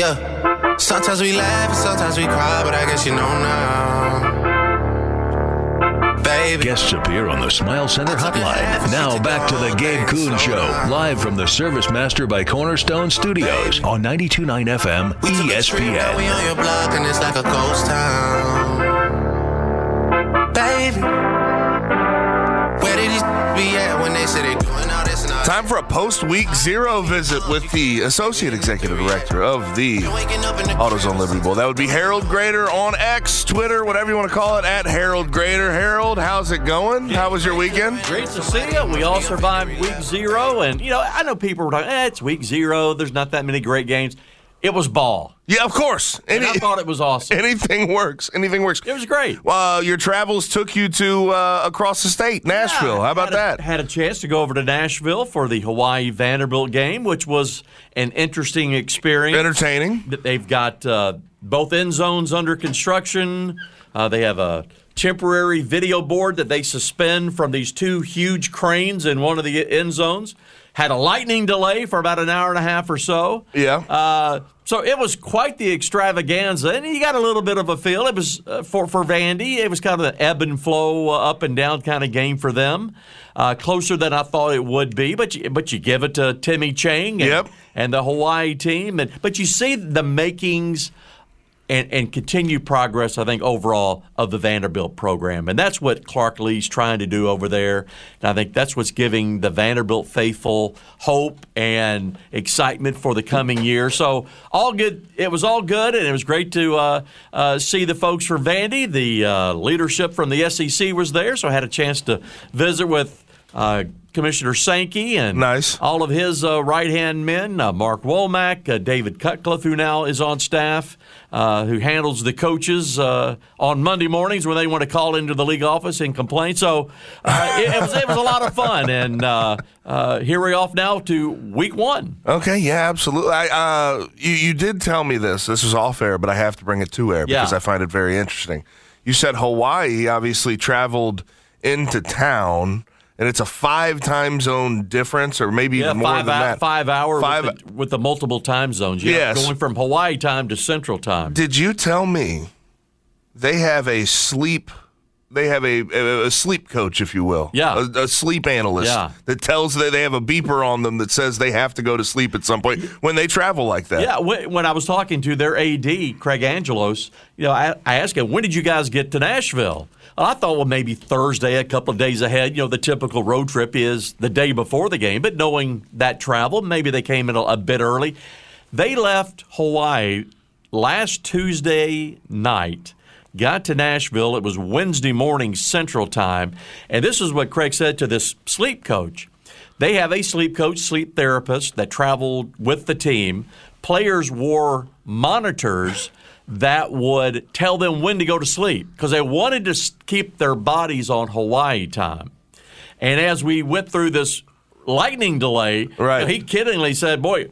Yeah. Sometimes we laugh, and sometimes we cry, but I guess you know now. Baby. Guests appear on the Smile Center hotline. Now back to the Gabe Kuhn Show, live from the Service Master by Cornerstone Studios on 92.9 FM We took a trip, now we ESPN. Time for a post week zero visit with the Associate Executive Director of the AutoZone Liberty Bowl. That would be Harold Graeter on X, Twitter, whatever you want to call it, at Harold Graeter. Harold, how's it going? How was your weekend? Great to see you. We all survived week zero. And, you know, I know people were talking, eh, it's week zero. There's not that many great games. It was ball. Yeah, of course. And I thought it was awesome. anything works. Anything works. It was great. Uh, your travels took you to uh, across the state, Nashville. Yeah, How about had a- that? Had a chance to go over to Nashville for the Hawaii Vanderbilt game, which was an interesting experience. Entertaining. that they've got uh, both end zones under construction. Uh, they have a temporary video board that they suspend from these two huge cranes in one of the end zones. Had a lightning delay for about an hour and a half or so. Yeah. Uh, so it was quite the extravaganza, and you got a little bit of a feel. It was uh, for for Vandy. It was kind of an ebb and flow, uh, up and down kind of game for them. Uh, closer than I thought it would be, but you, but you give it to Timmy Chang and, Yep. and the Hawaii team, and but you see the makings and, and continued progress, I think, overall of the Vanderbilt program. And that's what Clark Lea's trying to do over there. And I think that's what's giving the Vanderbilt faithful hope and excitement for the coming year. So, all good. It was all good, and it was great to uh, uh, see the folks from Vandy. The uh, leadership from the SEC was there, so I had a chance to visit with. Uh, Commissioner Sankey and Nice. all of his uh, right hand men, uh, Mark Womack, uh, David Cutcliffe, who now is on staff, uh, who handles the coaches uh, on Monday mornings when they want to call into the league office and complain. So uh, it, it was it was a lot of fun, and uh, uh, here we're off now to week one. Okay, yeah, absolutely. I, uh, you, you did tell me this. This is off air, but I have to bring it to air because Yeah. I find it very interesting. You said Hawaii obviously traveled into town, and it's a five time zone difference, or maybe Yeah, even more five than that. five hour Five- with, the, with the multiple time zones. Yeah, Yes. going from Hawaii time to Central time. Did you tell me they have a sleep? They have a, a, a sleep coach, if you will. Yeah. A, a sleep analyst Yeah. that tells that they have a beeper on them that says they have to go to sleep at some point when they travel like that. Yeah, when, when I was talking to their AD, Craig Angelos, you know, I, I asked him, when did you guys get to Nashville? I thought, well, maybe Thursday, a couple of days ahead. You know, the typical road trip is the day before the game, but knowing that travel, maybe they came in a, a bit early. They left Hawaii last Tuesday night. Got to Nashville. It was Wednesday morning Central Time. And this is what Craig said to this sleep coach. They have a sleep coach, sleep therapist that traveled with the team. Players wore monitors that would tell them when to go to sleep because they wanted to keep their bodies on Hawaii time. And as we went through this lightning delay, Right. he kiddingly said, Boy,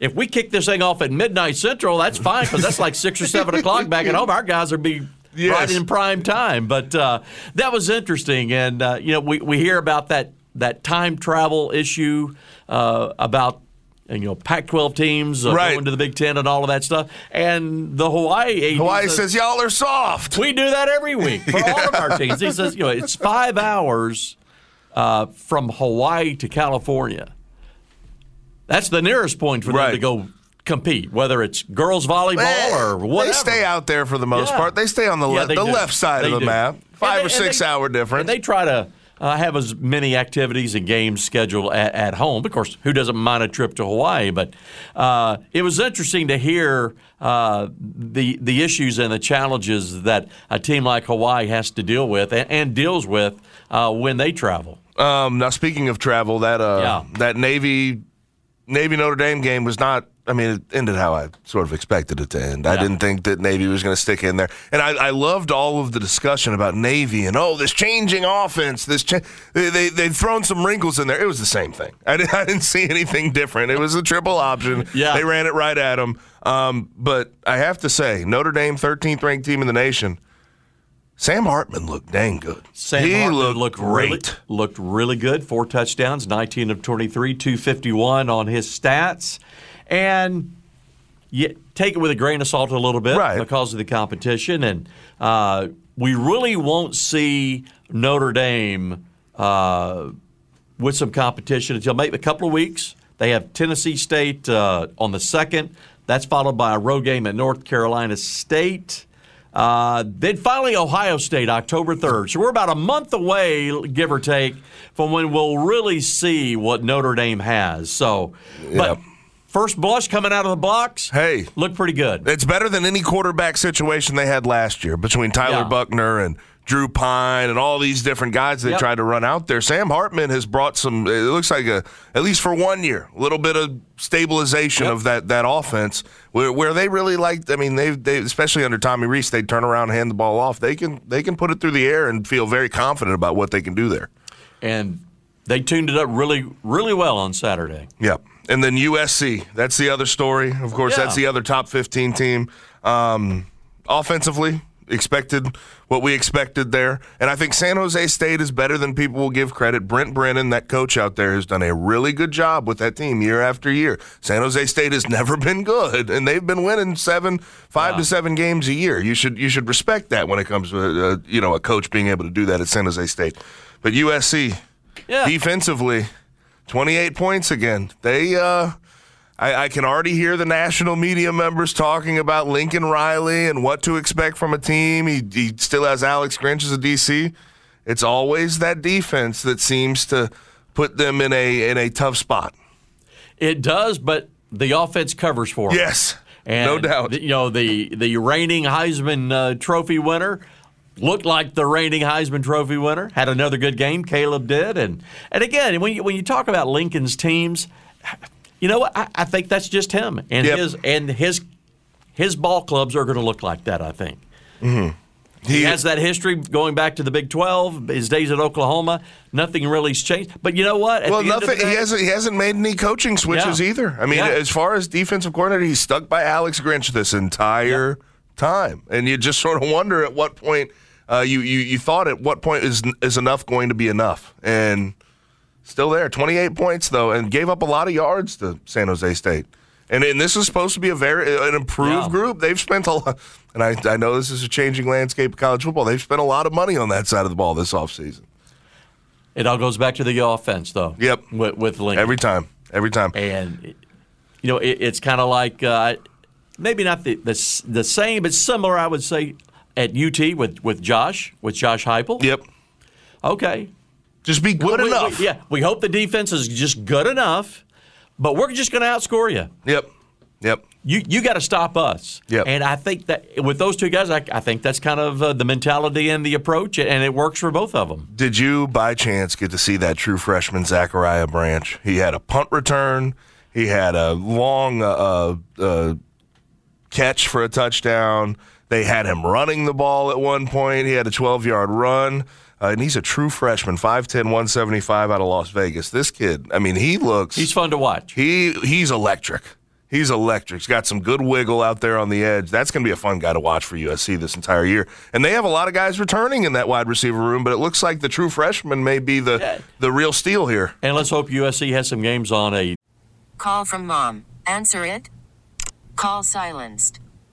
if we kick this thing off at midnight central, that's fine because that's like six or seven o'clock back at home. Our guys are be Yes. right in prime time. But uh, that was interesting, and uh, you know we, we hear about that that time travel issue uh, about. And, you know, Pac-12 teams uh, Right. going to the Big Ten and all of that stuff, and the Hawaii Hawaii says, says y'all are soft. we do that every week for all of our teams. He says, you know, it's five hours uh, from Hawaii to California. That's the nearest point for them to go compete, whether it's girls volleyball or whatever. They stay out there for the most Yeah. part. They stay on the, Yeah, le- the do. left side They of the do. map. Five they- or six they- hour difference. And they try to uh, have as many activities and games scheduled at, at home. Of course, who doesn't mind a trip to Hawaii? But uh, it was interesting to hear uh, the the issues and the challenges that a team like Hawaii has to deal with and, and deals with uh, when they travel. Um, now, speaking of travel, that uh, Yeah. that Navy Navy Notre Dame game was not. I mean, it ended how I sort of expected it to end. I didn't think that Navy was going to stick in there, and I, I loved all of the discussion about Navy and oh, this changing offense. This cha- they, they they've thrown some wrinkles in there. It was the same thing. I, didn't- I didn't see anything different. It was a triple option. Yeah. they ran it right at them. Um, but I have to say, Notre Dame, 13th ranked team in the nation. Sam Hartman looked dang good. Sam he Hartman looked, looked great. Really, looked really good. Four touchdowns, 19 of 23, 251 on his stats. And you take it with a grain of salt a little bit Right. because of the competition. And uh, we really won't see Notre Dame uh, with some competition until maybe a couple of weeks. They have Tennessee State uh, on the second. That's followed by a road game at North Carolina State. Uh, then finally, Ohio State, October 3rd. So we're about a month away, give or take, from when we'll really see what Notre Dame has. So, but Yep. First blush coming out of the box, Hey. look pretty good. It's better than any quarterback situation they had last year between Tyler Yeah. Buchner and Drew Pyne and all these different guys they Yep. tried to run out there. Sam Hartman has brought some. It looks like a at least for one year, a little bit of stabilization Yep. of that that offense where where they really like. I mean, they they especially under Tommy Rees, they turn around and hand the ball off. They can they can put it through the air and feel very confident about what they can do there. And they tuned it up really, really well on Saturday. Yep. And then USC. That's the other story. Of course, Yeah. that's the other top 15 team. Um, offensively, expected what we expected there. And I think San Jose State is better than people will give credit. Brent Brennan, that coach out there, has done a really good job with that team year after year. San Jose State has never been good, and they've been winning seven, five to seven games a year. You should you should respect that when it comes to uh, you know a coach being able to do that at San Jose State. But USC, Yeah. defensively, 28 points again. They, uh, I, I can already hear the national media members talking about Lincoln Riley and what to expect from a team. He, he still has Alex Grinch as a DC. It's always that defense that seems to put them in a in a tough spot. It does, but the offense covers for 'em. Yes, And, no doubt. You know, the, the reigning Heisman uh, Trophy winner looked like the reigning Heisman Trophy winner. Had another good game. Caleb did, and and again, when you when you talk about Lincoln's teams, you know what? I, I think that's just him and Yep. his and his his ball clubs are going to look like that. I think. Mm-hmm. He has that history going back to the Big Twelve. His days at Oklahoma, nothing really's changed. But you know what? At Well, the end of nothing. the He hasn't. He hasn't made any coaching switches Yeah. either. I mean, Yeah. as far as defensive coordinator, he's stuck by Alex Grinch this entire time, and you just sort of wonder at what point uh, you, you you thought at what point is is enough going to be enough, and still there. Twenty eight points though, and gave up a lot of yards to San Jose State. And, and this is supposed to be a very an improved Yeah. group. They've spent a lot, and I, I know this is a changing landscape of college football. They've spent a lot of money on that side of the ball this offseason. It all goes back to the offense, though. Yep. With, with Lincoln. Every time, every time. and you know it, it's kind of like uh, maybe not the, the the same, but similar. I would say at UT with with Josh with Josh Heupel. Yep. Okay. Just be good We- enough. we- yeah, we hope the defense is just good enough, but we're just going to outscore you. Yep. Yep. You you got to stop us. Yep. And I think that with those two guys, I, I think that's kind of uh, the mentality and the approach, and it works for both of them. Did you, by chance, get to see that true freshman Zachariah Branch? He had a punt return. He had a long uh, uh, uh, catch for a touchdown. They had him running the ball at one point. He had a 12 yard run. Uh, and he's a true freshman, 5'10, 175 out of Las Vegas. This kid, I mean, he looks. He's fun to watch. He he's electric. He's electric. He's got some good wiggle out there on the edge. That's going to be a fun guy to watch for USC this entire year. And they have a lot of guys returning in that wide receiver room, but it looks like the true freshman may be the Yeah. the real steal here. And let's hope USC has some games on a Call from mom. Answer it. Call silenced.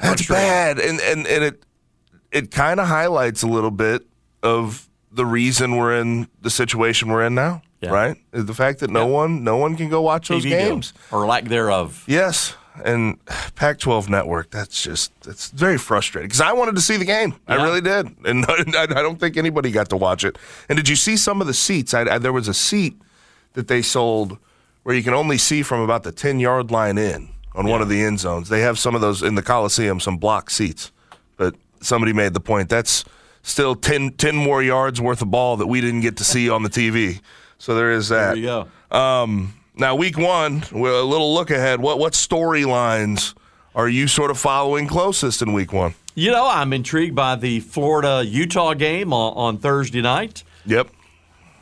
That's bad, and and and it it kind of highlights a little bit of the reason we're in the situation we're in now. Yeah. right? The fact that no Yep. one no one can go watch those TV games. or lack thereof. Yes, and Pac-12 network. That's just that's very frustrating because I wanted to see the game. I really did, and I, I don't think anybody got to watch it. And did you see some of the seats? I, I, there was a seat that they sold where you can only see from about the ten yard line in on one of the end zones. They have some of those in the Coliseum, some block seats. But somebody made the point that's still 10, 10 more yards worth of ball that we didn't get to see on the TV. So there is that. There you go. Um, now, week one, a little look ahead. What what storylines are you sort of following closest in week one? You know, I'm intrigued by the Florida Utah game on, on Thursday night. Yep.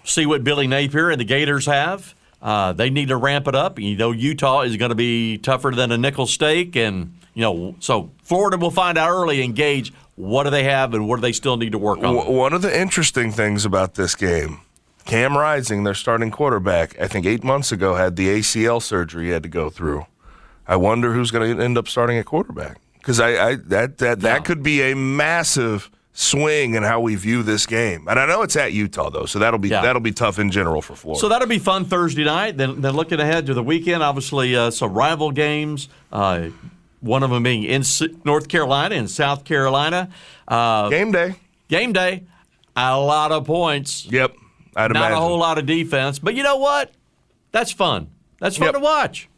See what Billy Napier and the Gators have. Uh, they need to ramp it up. You know, Utah is going to be tougher than a nickel steak, and you know, so Florida will find out early and gauge what do they have and what do they still need to work on. One of the interesting things about this game, Cam Rising, their starting quarterback, I think eight months ago had the ACL surgery he had to go through. I wonder who's going to end up starting at quarterback because I, I that that Yeah. that could be a massive swing in how we view this game. And I know it's at Utah though, so that'll be Yeah. that'll be tough in general for Florida. So that'll be fun Thursday night. Then, then looking ahead to the weekend, obviously uh, some rival games. Uh, one of them being in North Carolina and South Carolina. Uh, game day. game day, a lot of points. Yep. I'd Not imagine. a whole lot of defense, but you know what? That's fun. That's fun Yep. to watch.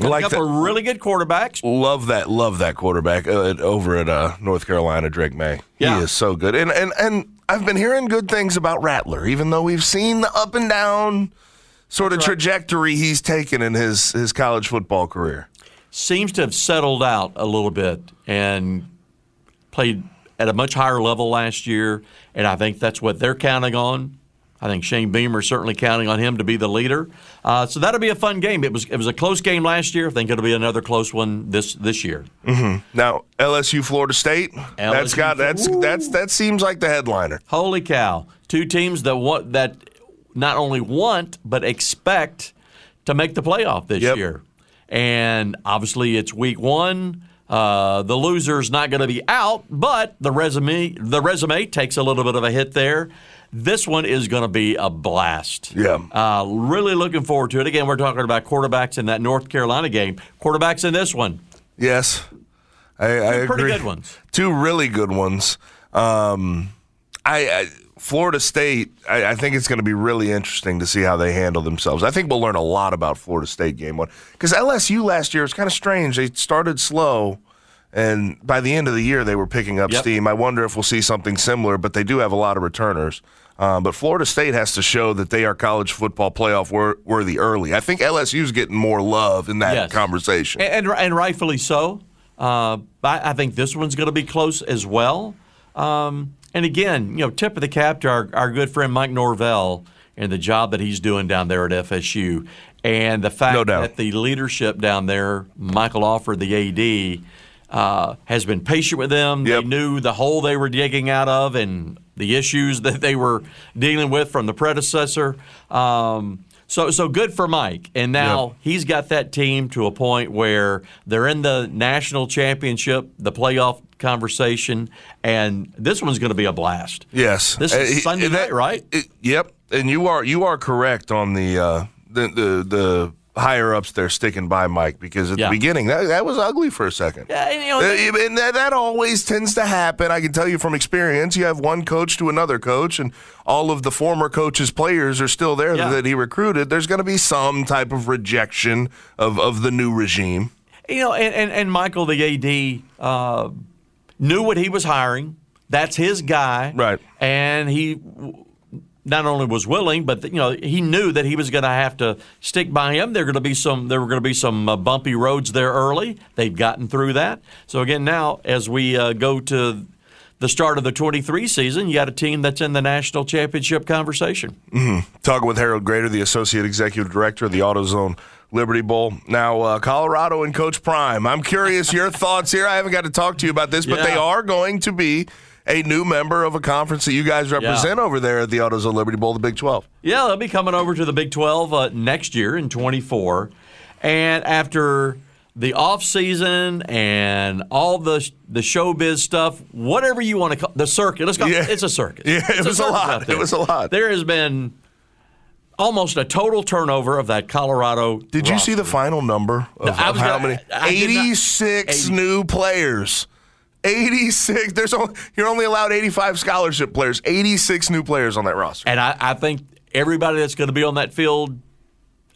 Like a that- of really good quarterbacks. Love that, love that quarterback uh, over at uh, North Carolina, Drake Maye. Yeah. He is so good, and and and I've been hearing good things about Rattler, even though we've seen the up and down sort of trajectory he's taken in his his college football career. Seems to have settled out a little bit and played at a much higher level last year, and I think that's what they're counting on. I think Shane Beamer is certainly counting on him to be the leader. Uh, so that'll be a fun game. It was it was a close game last year. I think it'll be another close one this this year. Now LSU, Florida State. that's LSU, got that's that's that seems like the headliner. Holy cow! Two teams that want that not only want but expect to make the playoff this Yep. year, and obviously it's week one. Uh, the loser's not going to be out, but the resume the resume takes a little bit of a hit there. This one is going to be a blast. Yeah. Uh, really looking forward to it. Again, we're talking about quarterbacks in that North Carolina game. Quarterbacks in this one. Yes, I, I pretty agree. good ones. Two really good ones. Um, I, I Florida State. I, I think it's going to be really interesting to see how they handle themselves. I think we'll learn a lot about Florida State game one because LSU last year was kind of strange. They started slow. And by the end of the year, they were picking up Yep. steam. I wonder if we'll see something similar, but they do have a lot of returners. Um, but Florida State has to show that they are college football playoff wor- worthy early. I think LSU's getting more love in that Yes. conversation. And, and, and rightfully so. Uh, I, I think this one's going to be close as well. Um, and again, you know, tip of the cap to our, our good friend Mike Norvell and the job that he's doing down there at FSU. And the fact No that the leadership down there, Michael Alford, the AD, uh, has been patient with them. Yep. They knew the hole they were digging out of and the issues that they were dealing with from the predecessor. Um, so, so good for Mike. And now Yep. he's got that team to a point where they're in the national championship, the playoff conversation, and this one's going to be a blast. Yes, This is Uh, Sunday that- night, right? it- yep, and you are you are correct on the uh, the, the the higher ups there sticking by Mike because at Yeah. the beginning that that was ugly for a second. Yeah, and, you know, Uh, and that, that always tends to happen. I can tell you from experience. You have one coach to another coach, and all of the former coach's players are still there Yeah. that he recruited. There's going to be some type of rejection of, of the new regime. you know, and, and, and Michael, the AD, uh, knew what he was hiring. That's his guy, Right. And he not only was willing, but you know, he knew that he was going to have to stick by him. There going to be some. There were going to be some uh, bumpy roads there early. They've gotten through that. So again, now as we uh, go to the start of the 23 season, you got a team that's in the national championship conversation. Talking with Harold Graeter, the Associate Executive Director of the AutoZone Liberty Bowl. Now, uh, Colorado and Coach Prime. I'm curious your thoughts here. I haven't got to talk to you about this, but Yeah. they are going to be a new member of a conference that you guys represent over there at the AutoZone Liberty Bowl, the Big 12. Yeah, they'll be coming over to the Big 12 uh, next year in 24. And after the off season and all the the showbiz stuff, whatever you want to call the circuit, let's call Yeah. it's a circus. Yeah, it It's was a circus lot. there. It was a lot. There has been almost a total turnover of that Colorado. Did you see the final number of, I of how gonna- many? I did not- 86 80. new players. 86. There's only, you're only allowed 85 scholarship players. 86 new players on that roster. And I, I think everybody that's going to be on that field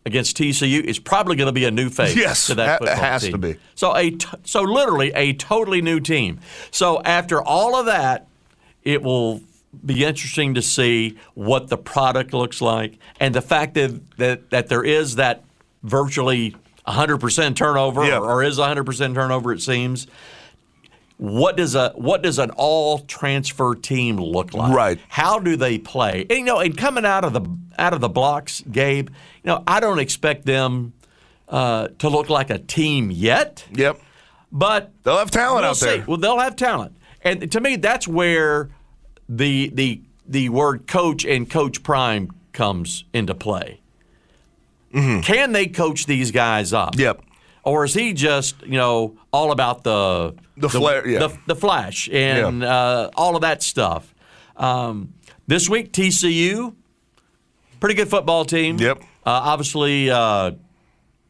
against TCU is probably going to be a new face Yes, to that ha- football has team. to be. So a t- so literally a totally new team. So after all of that, it will be interesting to see what the product looks like and the fact that that, that there is that virtually 100% turnover Yeah. or, or is 100% turnover it seems. What does a what does an all transfer team look like? Right. How do they play? And, you know, and coming out of the out of the blocks, Gabe, you know, I don't expect them uh, to look like a team yet, Yep. but They'll have talent we'll out see. there. Well, they'll have talent, and to me, that's where the the the word coach and coach prime comes into play. Can they coach these guys up? Mm-hmm. Yep. Or is he just you know all about the The flair, yeah. the, the flash and uh, all of that stuff? Um, this week, TCU, pretty good football team. Yep. Uh, obviously, uh,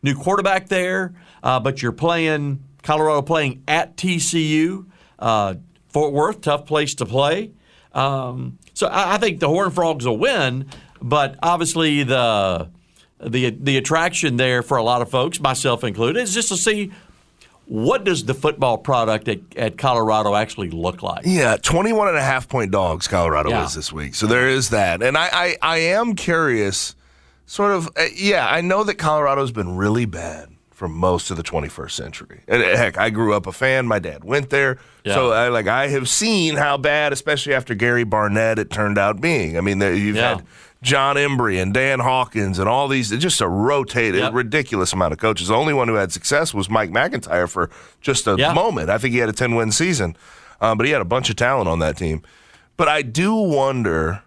new quarterback there, uh, but you're playing Colorado playing at TCU. Uh, Fort Worth, tough place to play. Um, so I, I think the Horned Frogs will win, but obviously the the the attraction there for a lot of folks, myself included, is just to see what does the football product at, at Colorado actually look like. Yeah, 21 and a half point dogs Colorado Yeah. is this week. So there is that. And I, I, I am curious, sort of, uh, yeah, I know that Colorado's been really bad for most of the 21st century. And uh, heck, I grew up a fan. My dad went there. Yeah. So I, like I have seen how bad, especially after Gary Barnett, it turned out being. I mean, you've Yeah. had Jon Embree and Dan Hawkins and all these, just a rotated, Yep. ridiculous amount of coaches. The only one who had success was Mike McIntyre for just a Yeah. moment. I think he had a 10 win season, um, but he had a bunch of talent on that team. But I do wonder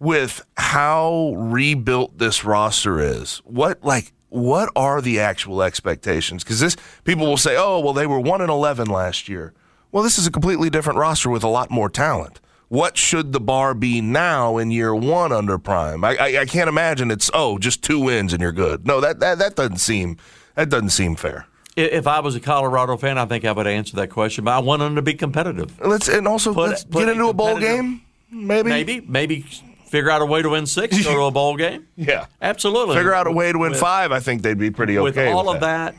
with how rebuilt this roster is, what like what are the actual expectations? Because this people will say, "Oh, well, they were one and eleven last year." Well, this is a completely different roster with a lot more talent. What should the bar be now in year one under Prime? I, I, I can't imagine it's oh just two wins and you're good. No, that, that that doesn't seem that doesn't seem fair. If I was a Colorado fan, I think I would answer that question, but I want them to be competitive. Let's and also Put- let's put get into a bowl game, maybe. Maybe, maybe figure out a way to win six, go to a bowl game. Yeah. Absolutely. Figure out a way to win With- five. I think they'd be pretty with okay all with of that,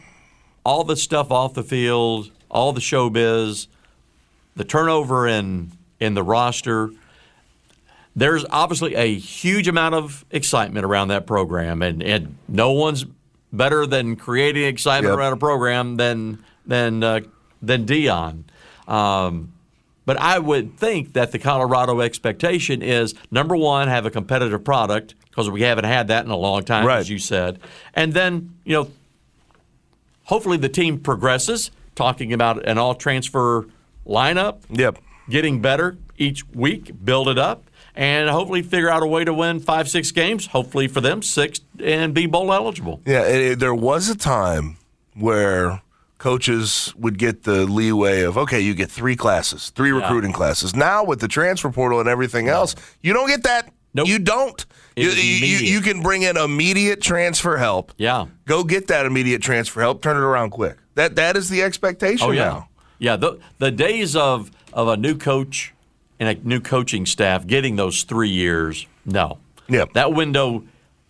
all the stuff off the field, all the showbiz, the turnover in in the roster. There's obviously a huge amount of excitement around that program, and, and no one's better than creating excitement Yep. around a program than than uh, than Deion. Um, but I would think that the Colorado expectation is number one, have a competitive product because we haven't had that in a long time, Right. as you said, and then you know hopefully the team progresses. Talking about an all transfer lineup, Yep. Getting better each week, build it up, and hopefully figure out a way to win five, six games. Hopefully for them, six, and be bowl eligible. Yeah, it, it- there was a time where coaches would get the leeway of okay, you get three classes, three recruiting classes. Now with the transfer portal and everything else, you don't get that. Nope. You don't. You, you, you, you can bring in immediate transfer help. Yeah. Go get that immediate transfer help. Turn it around quick. That that is the expectation Oh yeah, now. Yeah. The the days of of a new coach and a new coaching staff getting those three years, no. Yep. That window,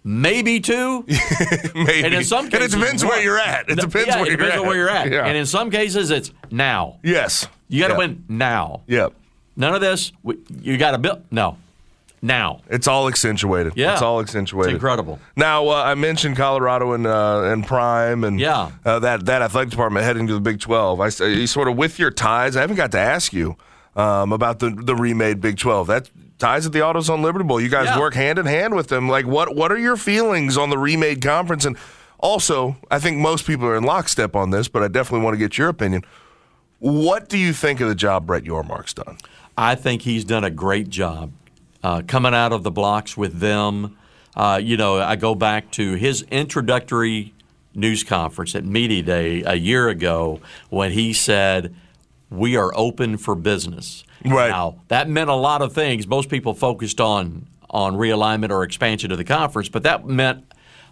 maybe two. Maybe. And in some cases, and it depends where you're at. It depends yeah, where it you're depends at. on where you're at. Yeah. And in some cases, it's now. yes. You got to Yeah. win now. Yep. None of this. You got to build. No, now. It's all accentuated. Yeah. It's all accentuated. It's incredible. Now uh, I mentioned Colorado and uh, and Prime and Yeah. uh, that that athletic department heading to the Big Twelve. I sort of with your ties. I haven't got to ask you um, about the the remade Big Twelve. That ties at the AutoZone Liberty Bowl. You guys Yeah. work hand in hand with them. Like what what are your feelings on the remade conference? And also, I think most people are in lockstep on this, but I definitely want to get your opinion. What do you think of the job Brett Yormark's done? I think he's done a great job uh, coming out of the blocks with them. Uh, you know, I go back to his introductory news conference at Media Day a year ago when he said, "We are open for business." Right. Now that meant a lot of things. Most people focused on on realignment or expansion of the conference, but that meant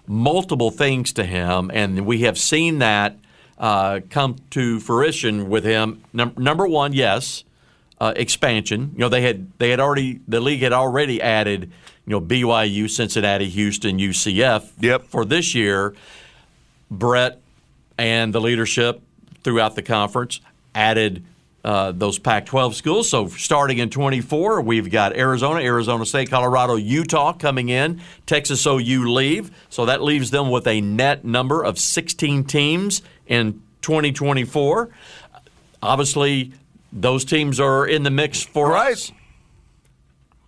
multiple things to him, and we have seen that uh, come to fruition with him. Num- number one, yes, uh, expansion. You know, they had they had already the league had already added you know BYU, Cincinnati, Houston, UCF Yep. for this year. Brett and the leadership throughout the conference added uh, those Pac 12 schools. So starting in 24, we've got Arizona, Arizona State, Colorado, Utah coming in, Texas OU leave. So that leaves them with a net number of 16 teams in 2024. Obviously, those teams are in the mix for Right. us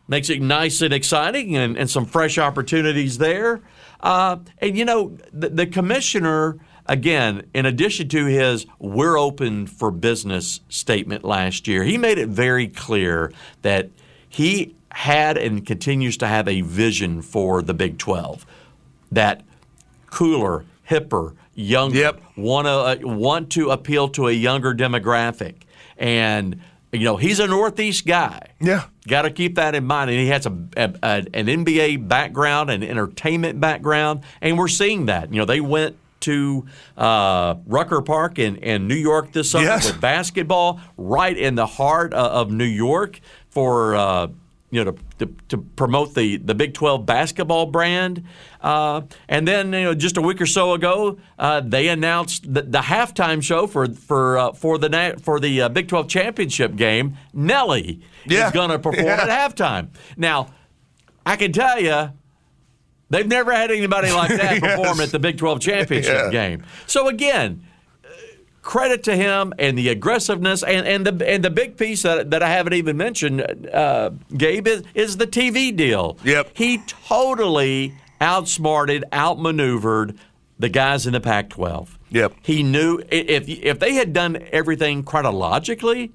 makes it nice and exciting and, and some fresh opportunities there. Uh, and, you know, the, the commissioner, again, in addition to his we're open for business statement last year, he made it very clear that he had and continues to have a vision for the Big 12 that cooler, hipper, younger, Yep. want to uh, want to appeal to a younger demographic. And you know, he's a Northeast guy. Yeah. Got to keep that in mind. And he has a, a, a- an NBA background, an entertainment background, and we're seeing that. You know, they went to uh, Rucker Park in, in New York this summer Yes. with basketball, right in the heart uh, of New York for. Uh, you know, to, to, to promote the, the Big 12 basketball brand. Uh, and then, you know, just a week or so ago, uh, they announced the, the halftime show for for uh, for the for the uh, Big 12 championship game. Nelly Yeah. is going to perform Yeah. at halftime. Now, I can tell you, they've never had anybody like that Yes. perform at the Big 12 championship Yeah. game. So again, credit to him and the aggressiveness and, and the and the big piece that, that I haven't even mentioned, uh, Gabe, is, is the TV deal. Yep. He totally outsmarted, outmaneuvered the guys in the Pac-12. Yep. He knew if if they had done everything chronologically,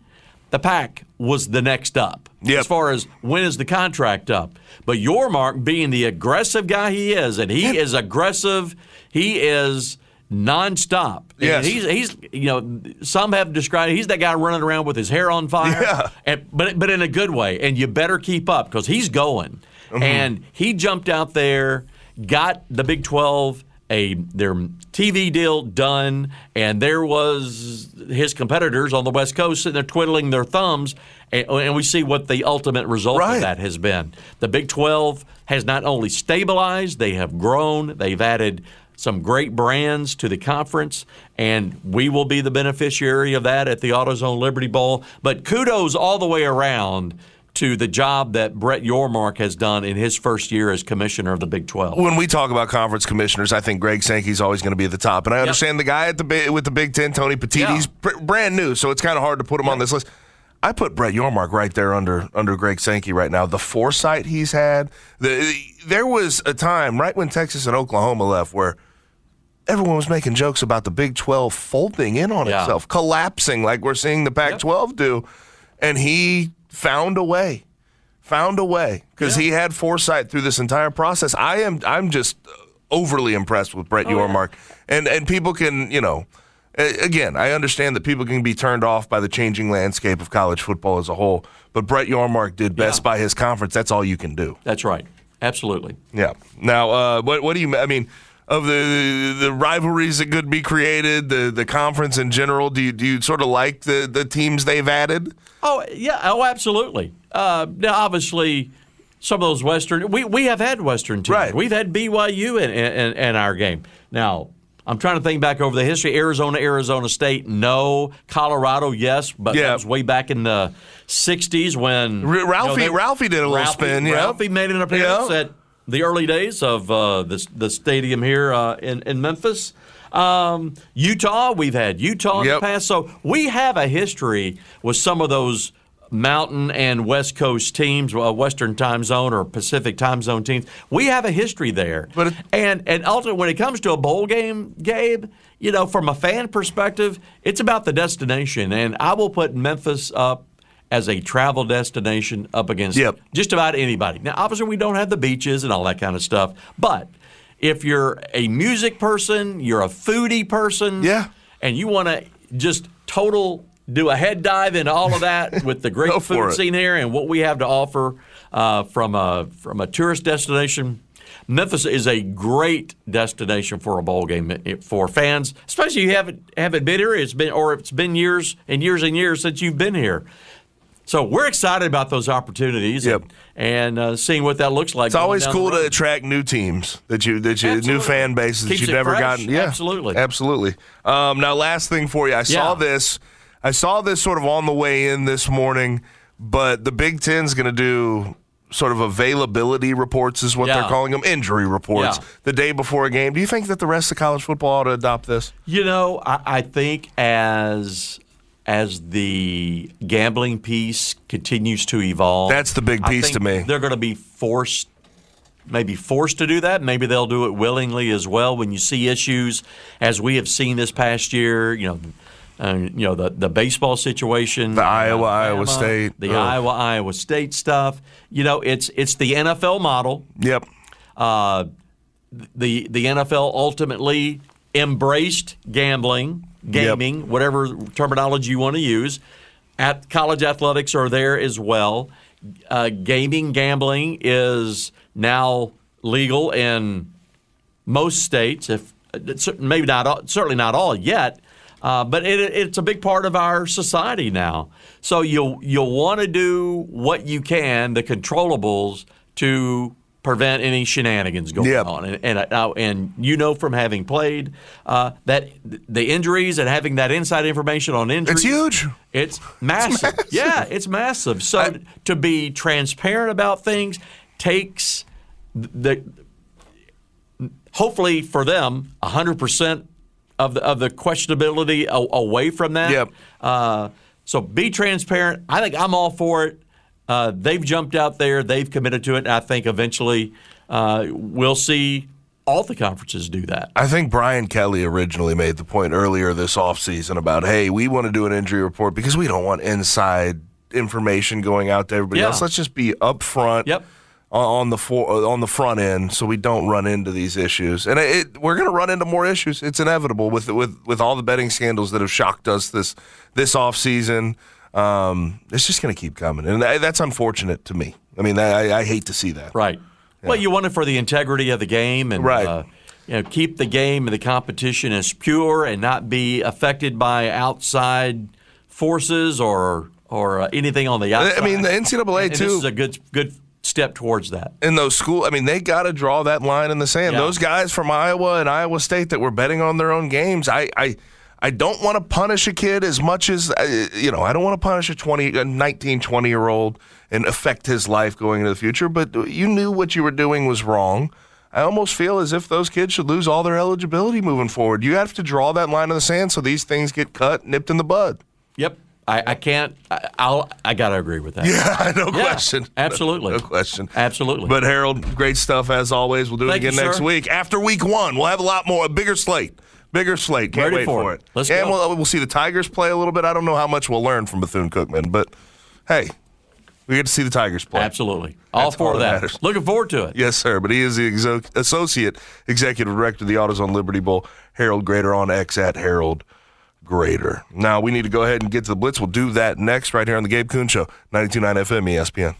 the Pac was the next up Yep. as far as when is the contract up. But Yormark being the aggressive guy he is, and he is aggressive, he is nonstop. And Yes. he's he's you know some have described he's that guy running around with his hair on fire. Yeah. And, but but in a good way, and you better keep up because he's going. Mm-hmm. And he jumped out there, got the Big Twelve a their TV deal done, and there was his competitors on the West Coast sitting there twiddling their thumbs, and, and we see what the ultimate result Right. of that has been. The Big Twelve has not only stabilized, they have grown, they've added some great brands to the conference, and we will be the beneficiary of that at the AutoZone Liberty Bowl. But kudos all the way around to the job that Brett Yormark has done in his first year as commissioner of the Big 12. When we talk about conference commissioners, I think Greg Sankey's always going to be at the top. And I understand the guy at the with the Big Ten, Tony Petitti's Yeah. br- brand new, so it's kind of hard to put him on this list. I put Brett Yormark right there under under Greg Sankey right now. The foresight he's had. The, there was a time right when Texas and Oklahoma left where everyone was making jokes about the Big 12 folding in on Yeah. itself, collapsing like we're seeing the Pac 12 do. And he found a way, found a way because he had foresight through this entire process. I am, I'm just overly impressed with Oh, Brett Yormark. And, and people can, you know, again, I understand that people can be turned off by the changing landscape of college football as a whole, but Brett Yormark did best Yeah. by his conference. That's all you can do. That's right. Absolutely. Yeah. Now, uh, what what do you? I mean, of the the rivalries that could be created, the the conference in general. Do you do you sort of like the the teams they've added? Oh yeah. Oh, absolutely. Uh, now, obviously, some of those Western we, we have had Western teams. Right. We've had BYU in, in, in our game. Now, I'm trying to think back over the history. Arizona, Arizona State, no. Colorado, yes, but Yeah. that was way back in the '60s when R- you know, Ralphie- they- Ralphie did a little Ralphie- spin, yeah. Ralphie made an appearance Yeah. at the early days of uh, the the stadium here uh, in in Memphis. Um, Utah, we've had Utah in the past, so we have a history with some of those mountain and west coast teams, uh, Western time zone or Pacific time zone teams. We have a history there, But and and ultimately, when it comes to a bowl game, Gabe, you know, from a fan perspective, it's about the destination, and I will put Memphis up as a travel destination up against Yep. just about anybody. Now, obviously, we don't have the beaches and all that kind of stuff, but if you're a music person, you're a foodie person, Yeah. and you want to just total do a head dive into all of that with the great food it. scene here and what we have to offer uh, from a from a tourist destination. Memphis is a great destination for a bowl game for fans, especially if you haven't haven't been here. It's been or it's been years and years and years since you've been here. So we're excited about those opportunities Yep. and, and uh, seeing what that looks like. It's always cool to attract new teams that you that you new fan bases Keeps that you've never fresh. gotten. Yeah, Absolutely. absolutely. Um, now, last thing for you, I saw this. I saw this sort of on the way in this morning, but the Big Ten's going to do sort of availability reports, is what they're calling them, injury reports, Yeah. the day before a game. Do you think that the rest of college football ought to adopt this? You know, I, I think as as the gambling piece continues to evolve, That's the big piece to me. They're going to be forced, maybe forced to do that. Maybe they'll do it willingly as well. When you see issues, as we have seen this past year, you know. Uh, you know the the baseball situation, The Iowa, Alabama, Iowa State. the Ugh. Iowa Iowa State stuff. You know, it's it's the NFL model Yep. uh, the the NFL ultimately embraced gambling, gaming, whatever terminology you want to use. At college athletics are there as well. Uh, gaming, gambling is now legal in most states. If maybe not all, certainly not all yet, uh, but it, it's a big part of our society now. So you'll you'll want to do what you can, the controllables, to prevent any shenanigans going Yep. on. And and, uh, and you know from having played uh, that the injuries and having that inside information on injuries, It's huge. it's massive. Yeah, it's massive. So to be transparent about things takes the hopefully for them 100% of the of the questionability away from that. Yep. Uh, so be transparent. I think I'm all for it. Uh, they've jumped out there. They've committed to it. And I think eventually uh, we'll see all the conferences do that. I think Brian Kelly originally made the point earlier this offseason about, hey, we want to do an injury report because we don't want inside information going out to everybody Yeah. else. Let's just be upfront Yep. on, the for, on the front end so we don't run into these issues. And it, we're going to run into more issues. It's inevitable with with with all the betting scandals that have shocked us this this offseason. Um, it's just going to keep coming, and that's unfortunate to me. I mean, I, I hate to see that. Right. Well, you want it for the integrity of the game and Right. uh, you know keep the game and the competition as pure and not be affected by outside forces or or uh, anything on the outside. I mean, the NCAA and too. This is a good good step towards that. in those school. I mean, they got to draw that line in the sand. Yeah. Those guys from Iowa and Iowa State that were betting on their own games, I, I, I don't want to punish a kid as much as uh, you know. I don't want to punish a 20, a 19, 20 year old and affect his life going into the future. But you knew what you were doing was wrong. I almost feel as if those kids should lose all their eligibility moving forward. You have to draw that line in the sand so these things get cut, nipped in the bud. Yep. I, I can't. I, I'll. I gotta agree with that. Yeah, no Yeah, question. absolutely. No, question. Absolutely. But Harold, great stuff as always. We'll do Thank it again you, next sir. week. After week one, we'll have a lot more, a bigger slate. Bigger slate. Can't Ready wait for for it. it. Let's and go. We'll, we'll see the Tigers play a little bit. I don't know how much we'll learn from Bethune Cookman, but hey, we get to see the Tigers play. Absolutely. All That's for all that that. matters. Looking forward to it. Yes, sir. But he is the exo- associate executive director of the AutoZone Liberty Bowl, Harold Graeter on X at Harold Graeter. Now we need to go ahead and get to the blitz. We'll do that next right here on the Gabe Kuhn Show, 92.9 FM ESPN.